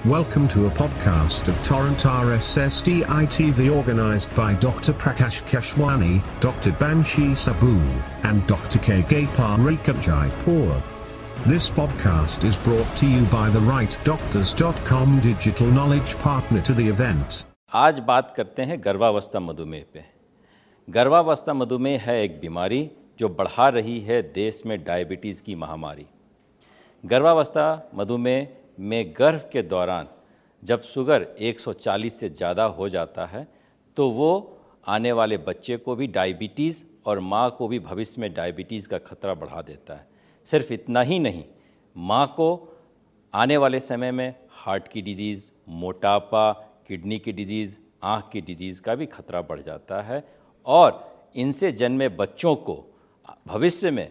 Welcome to a podcast of Torrent RSS DITV organized by Dr. Prakash Keshwani, Dr. Banshi Sabu, and Dr. K. Gapar Jaipur. This podcast is brought to you by the rightdoctors.com digital knowledge partner to the event. आज बात करते हैं गर्भावस्था मधुमेह पे गर्भावस्था मधुमेह है एक बीमारी जो बढ़ा रही है देश में डायबिटीज़ की महामारी गर्भावस्था मधुमेह में गर्भ के दौरान जब शुगर 140 से ज़्यादा हो जाता है तो वो आने वाले बच्चे को भी डायबिटीज़ और माँ को भी भविष्य में डायबिटीज़ का खतरा बढ़ा देता है। सिर्फ़ इतना ही नहीं, माँ को आने वाले समय में हार्ट की डिज़ीज़, मोटापा, किडनी की डिज़ीज़, आँख की डिज़ीज़ का भी खतरा बढ़ जाता है और इनसे जन्मे बच्चों को भविष्य में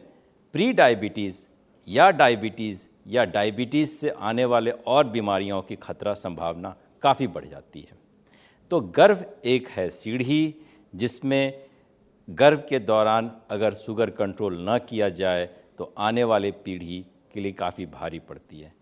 प्री डायबिटीज़ या डायबिटीज़ या डायबिटीज़ से आने वाले और बीमारियों की खतरा संभावना काफ़ी बढ़ जाती है। तो गर्भ एक है सीढ़ी, जिसमें गर्भ के दौरान अगर शुगर कंट्रोल न किया जाए तो आने वाले पीढ़ी के लिए काफ़ी भारी पड़ती है।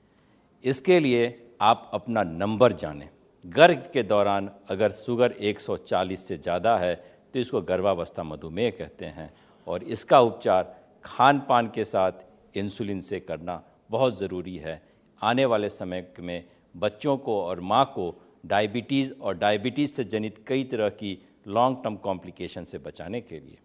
इसके लिए आप अपना नंबर जानें। गर्भ के दौरान अगर शुगर 140 से ज़्यादा है तो इसको गर्भावस्था मधुमेह कहते हैं, और इसका उपचार खान पान के साथ इंसुलिन से करना बहुत ज़रूरी है। आने वाले समय में बच्चों को और माँ को डायबिटीज़ और डायबिटीज़ से जनित कई तरह की लॉन्ग टर्म कॉम्प्लिकेशन से बचाने के लिए।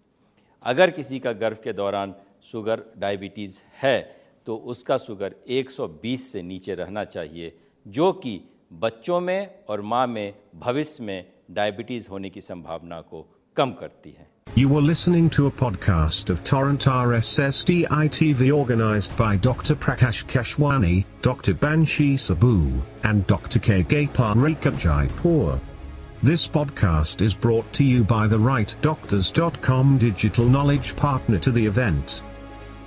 अगर किसी का गर्भ के दौरान शुगर डायबिटीज़ है तो उसका शुगर 120 से नीचे रहना चाहिए, जो कि बच्चों में और माँ में भविष्य में डायबिटीज़ होने की संभावना को कम करती है। You were listening to a podcast of Torrent RSS DITV organized by Dr. Prakash Keshwani, Dr. Banshi Sabu, and Dr. K. Jaipur. This podcast is brought to you by the rightdoctors.com digital knowledge partner to the event.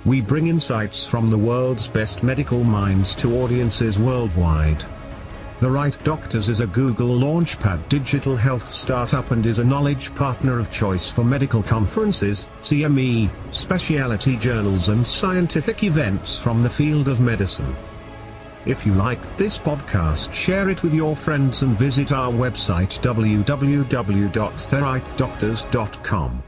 We bring insights from the world's best medical minds to audiences worldwide. The Right Doctors is a Google Launchpad digital health startup and is a knowledge partner of choice for medical conferences, CME, specialty journals and scientific events from the field of medicine. If you like this podcast, share it with your friends and visit our website www.therightdoctors.com.